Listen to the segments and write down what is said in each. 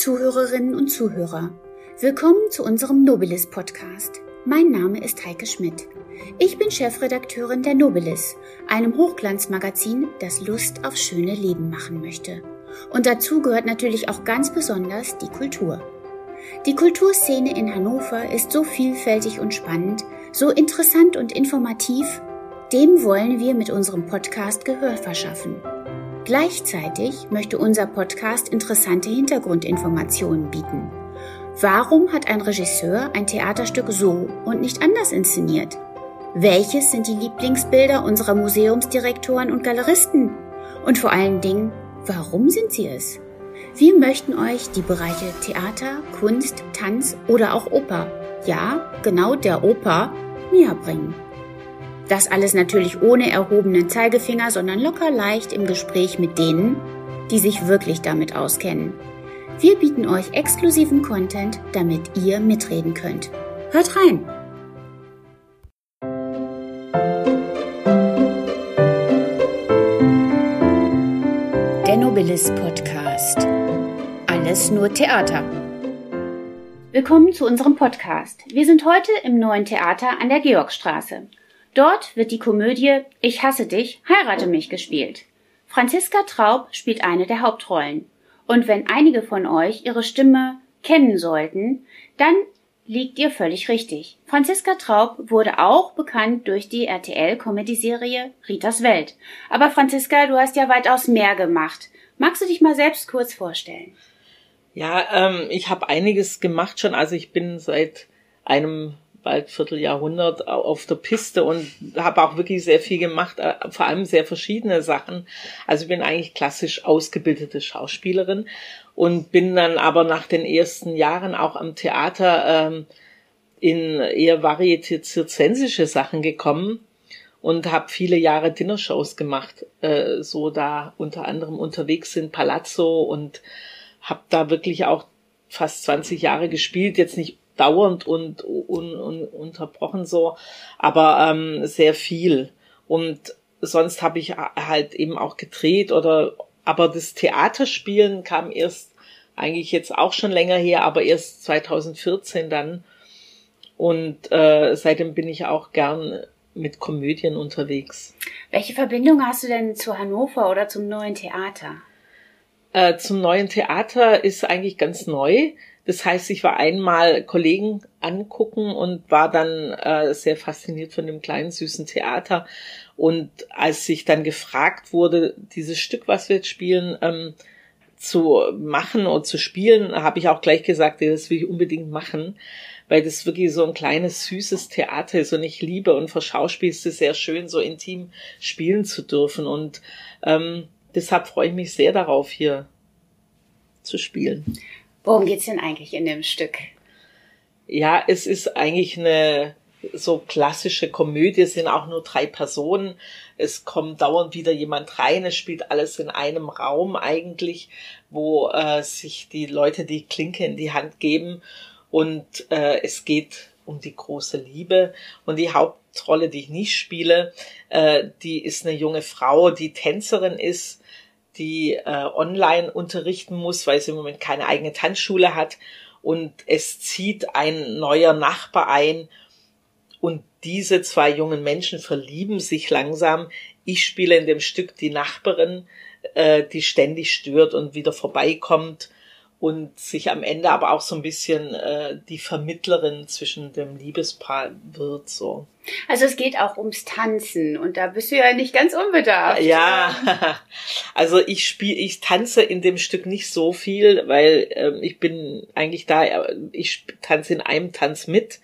Zuhörerinnen und Zuhörer, willkommen zu unserem Nobilis Podcast. Mein Name ist Heike Schmidt. Ich bin Chefredakteurin der Nobilis, einem Hochglanzmagazin, das Lust auf schöne Leben machen möchte. Und dazu gehört natürlich auch ganz besonders die Kultur. Die Kulturszene in Hannover ist so vielfältig und spannend, so interessant und informativ, dem wollen wir mit unserem Podcast Gehör verschaffen. Gleichzeitig möchte unser Podcast interessante Hintergrundinformationen bieten. Warum hat ein Regisseur ein Theaterstück so und nicht anders inszeniert? Welches sind die Lieblingsbilder unserer Museumsdirektoren und Galeristen? Und vor allen Dingen, warum sind sie es? Wir möchten euch die Bereiche Theater, Kunst, Tanz oder auch Oper, ja, genau der Oper, näher bringen. Das alles natürlich ohne erhobenen Zeigefinger, sondern locker leicht im Gespräch mit denen, die sich wirklich damit auskennen. Wir bieten euch exklusiven Content, damit ihr mitreden könnt. Hört rein! Der Nobilis Podcast. Alles nur Theater. Willkommen zu unserem Podcast. Wir sind heute im neuen Theater an der Georgstraße. Dort wird die Komödie Ich hasse dich, heirate mich gespielt. Franziska Traub spielt eine der Hauptrollen. Und wenn einige von euch ihre Stimme kennen sollten, dann liegt ihr völlig richtig. Franziska Traub wurde auch bekannt durch die RTL-Comedy-Serie Ritas Welt. Aber Franziska, du hast ja weitaus mehr gemacht. Magst du dich mal selbst kurz vorstellen? Ja, ähm, ich habe einiges gemacht schon. Also ich bin seit einem bald Vierteljahrhundert auf der Piste und habe auch wirklich sehr viel gemacht, äh, vor allem sehr verschiedene Sachen. Also bin eigentlich klassisch ausgebildete Schauspielerin und bin dann aber nach den ersten Jahren auch am Theater ähm, in eher varieté-zirzensische Sachen gekommen und habe viele Jahre Dinnershows gemacht, äh, so da unter anderem unterwegs in Palazzo und habe da wirklich auch fast 20 Jahre gespielt, jetzt nicht dauernd und un, un, unterbrochen so, aber ähm, sehr viel. Und sonst habe ich halt eben auch gedreht oder aber das Theaterspielen kam erst eigentlich jetzt auch schon länger her, aber erst 2014 dann. Und äh, seitdem bin ich auch gern mit Komödien unterwegs. Welche Verbindung hast du denn zu Hannover oder zum neuen Theater? Äh, zum neuen Theater ist eigentlich ganz neu. Das heißt, ich war einmal Kollegen angucken und war dann äh, sehr fasziniert von dem kleinen süßen Theater. Und als ich dann gefragt wurde, dieses Stück, was wir jetzt spielen, ähm, zu machen und zu spielen, habe ich auch gleich gesagt, das will ich unbedingt machen, weil das wirklich so ein kleines, süßes Theater ist und ich liebe und verschauspielst es sehr schön, so intim spielen zu dürfen. Und ähm, deshalb freue ich mich sehr darauf, hier zu spielen. Worum geht's denn eigentlich in dem Stück? Ja, es ist eigentlich eine so klassische Komödie, es sind auch nur drei Personen. Es kommt dauernd wieder jemand rein, es spielt alles in einem Raum eigentlich, wo äh, sich die Leute die Klinke in die Hand geben. Und äh, es geht um die große Liebe. Und die Hauptrolle, die ich nicht spiele, äh, die ist eine junge Frau, die Tänzerin ist die äh, online unterrichten muss, weil sie im Moment keine eigene Tanzschule hat. Und es zieht ein neuer Nachbar ein und diese zwei jungen Menschen verlieben sich langsam. Ich spiele in dem Stück die Nachbarin, äh, die ständig stört und wieder vorbeikommt und sich am Ende aber auch so ein bisschen äh, die Vermittlerin zwischen dem Liebespaar wird so. Also es geht auch ums Tanzen und da bist du ja nicht ganz unbedarft. Ja, also ich spiele, ich tanze in dem Stück nicht so viel, weil äh, ich bin eigentlich da, ich tanze in einem Tanz mit.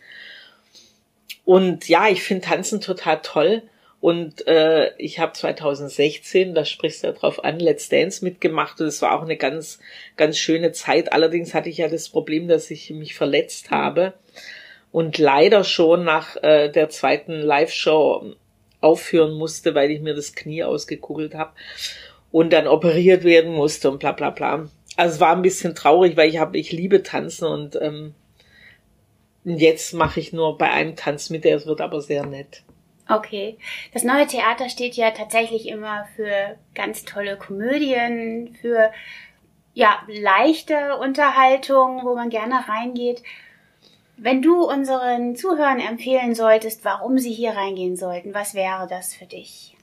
Und ja, ich finde Tanzen total toll. Und äh, ich habe 2016, da sprichst du ja drauf an, Let's Dance mitgemacht und es war auch eine ganz, ganz schöne Zeit. Allerdings hatte ich ja das Problem, dass ich mich verletzt habe und leider schon nach äh, der zweiten Live-Show aufhören musste, weil ich mir das Knie ausgekugelt habe und dann operiert werden musste und bla bla bla. Also es war ein bisschen traurig, weil ich habe, ich liebe Tanzen und ähm, jetzt mache ich nur bei einem Tanz mit, der wird aber sehr nett. Okay. Das neue Theater steht ja tatsächlich immer für ganz tolle Komödien, für ja, leichte Unterhaltung, wo man gerne reingeht. Wenn du unseren Zuhörern empfehlen solltest, warum sie hier reingehen sollten, was wäre das für dich?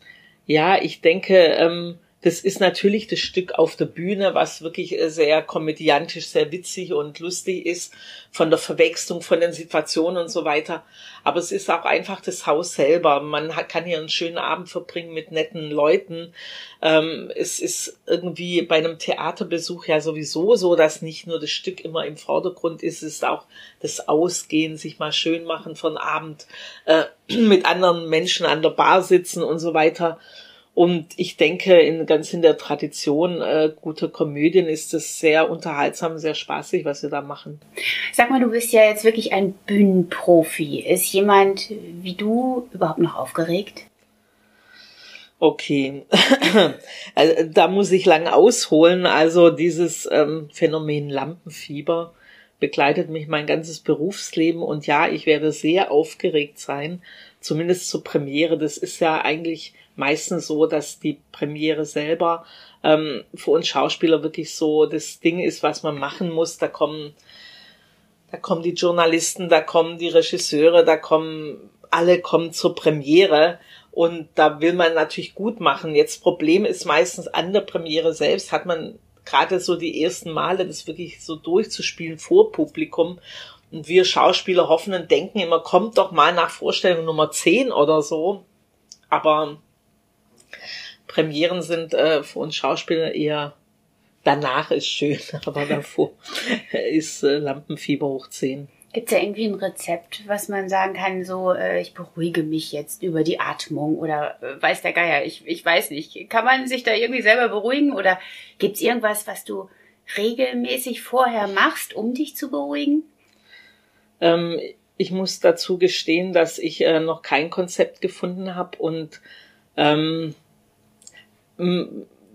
Ja, ich denke, ähm, das ist natürlich das Stück auf der Bühne, was wirklich äh, sehr komödiantisch, sehr witzig und lustig ist, von der Verwechslung von den Situationen und so weiter. Aber es ist auch einfach das Haus selber. Man kann hier einen schönen Abend verbringen mit netten Leuten. Ähm, es ist irgendwie bei einem Theaterbesuch ja sowieso so, dass nicht nur das Stück immer im Vordergrund ist, es ist auch das Ausgehen, sich mal schön machen von Abend, äh, mit anderen Menschen an der Bar sitzen und so weiter. Und ich denke, in, ganz in der Tradition äh, guter Komödien ist es sehr unterhaltsam, sehr spaßig, was wir da machen. Sag mal, du bist ja jetzt wirklich ein Bühnenprofi. Ist jemand wie du überhaupt noch aufgeregt? Okay, also, da muss ich lang ausholen. Also dieses ähm, Phänomen Lampenfieber begleitet mich mein ganzes Berufsleben und ja, ich werde sehr aufgeregt sein, zumindest zur Premiere. Das ist ja eigentlich meistens so, dass die Premiere selber ähm, für uns Schauspieler wirklich so das Ding ist, was man machen muss. Da kommen, da kommen die Journalisten, da kommen die Regisseure, da kommen alle kommen zur Premiere und da will man natürlich gut machen. Jetzt Problem ist meistens an der Premiere selbst hat man gerade so die ersten Male das wirklich so durchzuspielen vor Publikum. Und wir Schauspieler hoffen und denken immer, kommt doch mal nach Vorstellung Nummer 10 oder so. Aber Premieren sind äh, für uns Schauspieler eher danach ist schön, aber davor ist äh, Lampenfieber hoch 10. Gibt es da irgendwie ein Rezept, was man sagen kann, so, äh, ich beruhige mich jetzt über die Atmung oder äh, weiß der Geier, ich, ich weiß nicht. Kann man sich da irgendwie selber beruhigen oder gibt es irgendwas, was du regelmäßig vorher machst, um dich zu beruhigen? Ähm, ich muss dazu gestehen, dass ich äh, noch kein Konzept gefunden habe und ähm,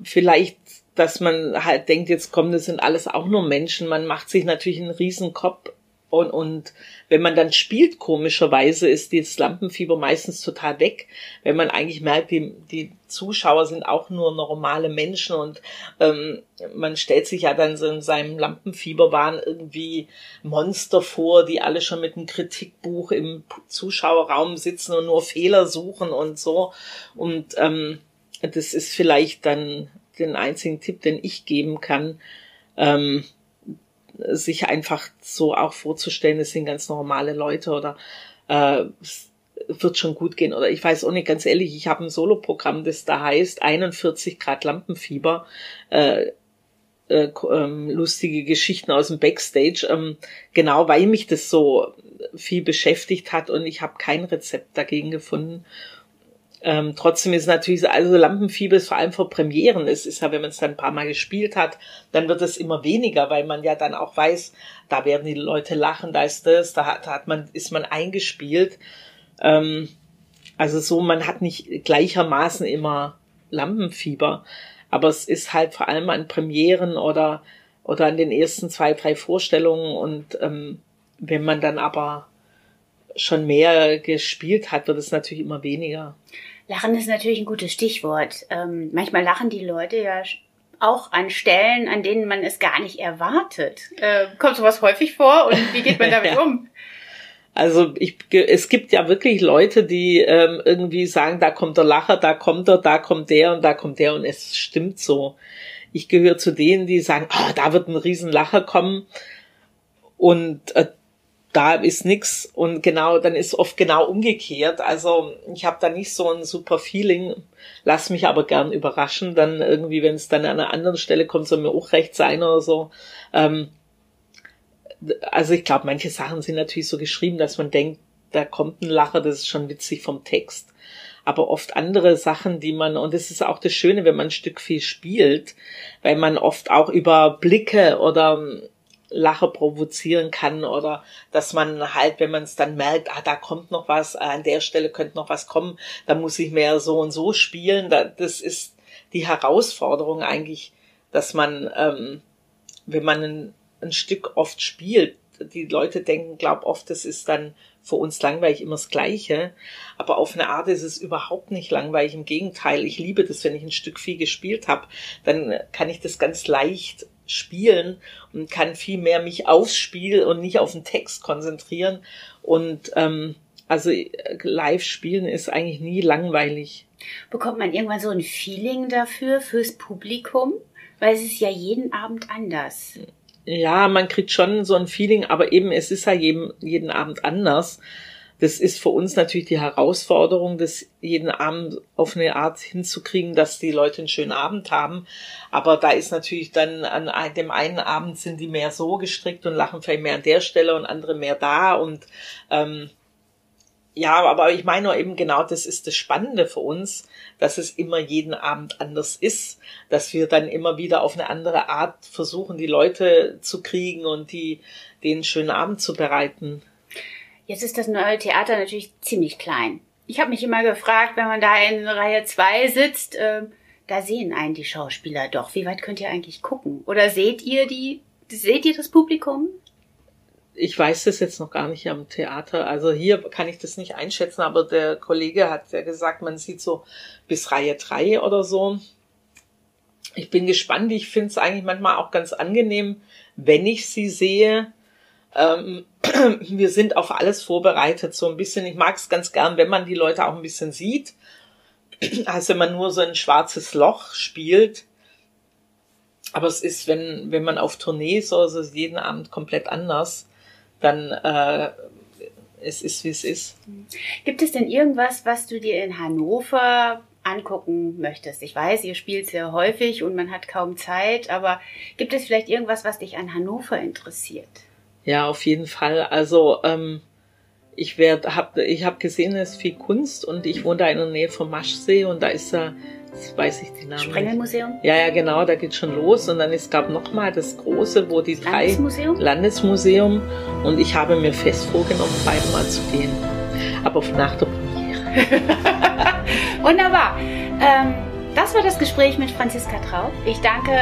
vielleicht, dass man halt denkt, jetzt kommen, das sind alles auch nur Menschen. Man macht sich natürlich einen riesen Kopf und, und wenn man dann spielt, komischerweise, ist das Lampenfieber meistens total weg, wenn man eigentlich merkt, die, die Zuschauer sind auch nur normale Menschen und ähm, man stellt sich ja dann so in seinem Lampenfieberwahn irgendwie Monster vor, die alle schon mit einem Kritikbuch im Zuschauerraum sitzen und nur Fehler suchen und so. Und ähm, das ist vielleicht dann den einzigen Tipp, den ich geben kann, ähm, sich einfach so auch vorzustellen, es sind ganz normale Leute oder äh, wird schon gut gehen. Oder ich weiß auch nicht, ganz ehrlich, ich habe ein Soloprogramm, das da heißt 41 Grad Lampenfieber. Äh, äh, ähm, lustige Geschichten aus dem Backstage, ähm, genau weil mich das so viel beschäftigt hat und ich habe kein Rezept dagegen gefunden. Ähm, trotzdem ist natürlich, also Lampenfieber ist vor allem vor Premieren. Es ist ja, wenn man es dann ein paar Mal gespielt hat, dann wird es immer weniger, weil man ja dann auch weiß, da werden die Leute lachen, da ist das, da hat, da hat man, ist man eingespielt. Ähm, also so, man hat nicht gleichermaßen immer Lampenfieber, aber es ist halt vor allem an Premieren oder, oder an den ersten zwei, drei Vorstellungen und ähm, wenn man dann aber schon mehr gespielt hat, wird es natürlich immer weniger. Lachen ist natürlich ein gutes Stichwort. Ähm, manchmal lachen die Leute ja auch an Stellen, an denen man es gar nicht erwartet. Äh, kommt sowas häufig vor und wie geht man damit ja. um? Also ich, es gibt ja wirklich Leute, die ähm, irgendwie sagen, da kommt der Lacher, da kommt er, da kommt der und da kommt der und es stimmt so. Ich gehöre zu denen, die sagen, oh, da wird ein Riesenlacher kommen und äh, da ist nix und genau, dann ist oft genau umgekehrt. Also ich habe da nicht so ein super Feeling, lass mich aber gern überraschen. Dann irgendwie, wenn es dann an einer anderen Stelle kommt, soll mir auch recht sein oder so. Ähm, also ich glaube, manche Sachen sind natürlich so geschrieben, dass man denkt, da kommt ein Lacher, das ist schon witzig vom Text. Aber oft andere Sachen, die man, und das ist auch das Schöne, wenn man ein Stück viel spielt, weil man oft auch über Blicke oder Lache provozieren kann oder dass man halt, wenn man es dann merkt, ah, da kommt noch was, ah, an der Stelle könnte noch was kommen, da muss ich mehr so und so spielen. Das ist die Herausforderung eigentlich, dass man, ähm, wenn man ein, ein Stück oft spielt, die Leute denken, glaub oft, das ist dann für uns langweilig immer das Gleiche. Aber auf eine Art ist es überhaupt nicht langweilig. Im Gegenteil, ich liebe das, wenn ich ein Stück viel gespielt habe, dann kann ich das ganz leicht spielen und kann viel mehr mich aufs Spiel und nicht auf den Text konzentrieren. Und ähm, also live spielen ist eigentlich nie langweilig. Bekommt man irgendwann so ein Feeling dafür, fürs Publikum? Weil es ist ja jeden Abend anders. Ja, man kriegt schon so ein Feeling, aber eben es ist ja jeden, jeden Abend anders. Das ist für uns natürlich die Herausforderung, das jeden Abend auf eine Art hinzukriegen, dass die Leute einen schönen Abend haben. Aber da ist natürlich dann an dem einen Abend sind die mehr so gestrickt und lachen vielleicht mehr an der Stelle und andere mehr da und ähm, ja, aber ich meine eben genau, das ist das Spannende für uns, dass es immer jeden Abend anders ist, dass wir dann immer wieder auf eine andere Art versuchen, die Leute zu kriegen und die, den schönen Abend zu bereiten. Jetzt ist das neue Theater natürlich ziemlich klein. Ich habe mich immer gefragt, wenn man da in Reihe 2 sitzt, äh, da sehen einen die Schauspieler doch. Wie weit könnt ihr eigentlich gucken? Oder seht ihr die, seht ihr das Publikum? ich weiß das jetzt noch gar nicht am Theater. Also hier kann ich das nicht einschätzen, aber der Kollege hat ja gesagt, man sieht so bis Reihe drei oder so. Ich bin gespannt. Ich finde es eigentlich manchmal auch ganz angenehm, wenn ich sie sehe. Ähm, wir sind auf alles vorbereitet, so ein bisschen. Ich mag es ganz gern, wenn man die Leute auch ein bisschen sieht. als wenn man nur so ein schwarzes Loch spielt. Aber es ist, wenn, wenn man auf Tournee ist, also jeden Abend komplett anders dann äh, es ist, wie es ist. Gibt es denn irgendwas, was du dir in Hannover angucken möchtest? Ich weiß, ihr spielt sehr häufig und man hat kaum Zeit, aber gibt es vielleicht irgendwas, was dich an Hannover interessiert? Ja, auf jeden Fall. Also ähm, ich werde, hab, ich habe gesehen, es ist viel Kunst und ich wohne da in der Nähe vom Maschsee und da ist da Jetzt weiß ich die Namen. Sprengelmuseum? Ja, ja, genau, da geht schon los. Und dann es gab noch mal das große, wo die drei Landesmuseum? Landesmuseum. Und ich habe mir fest vorgenommen, beide mal zu gehen. Aber nach der Premiere. Wunderbar. Ähm, das war das Gespräch mit Franziska Traub. Ich danke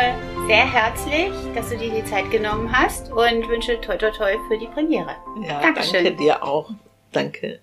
sehr herzlich, dass du dir die Zeit genommen hast und wünsche toi toi toi für die Premiere. Ja, Dankeschön. danke dir auch. Danke.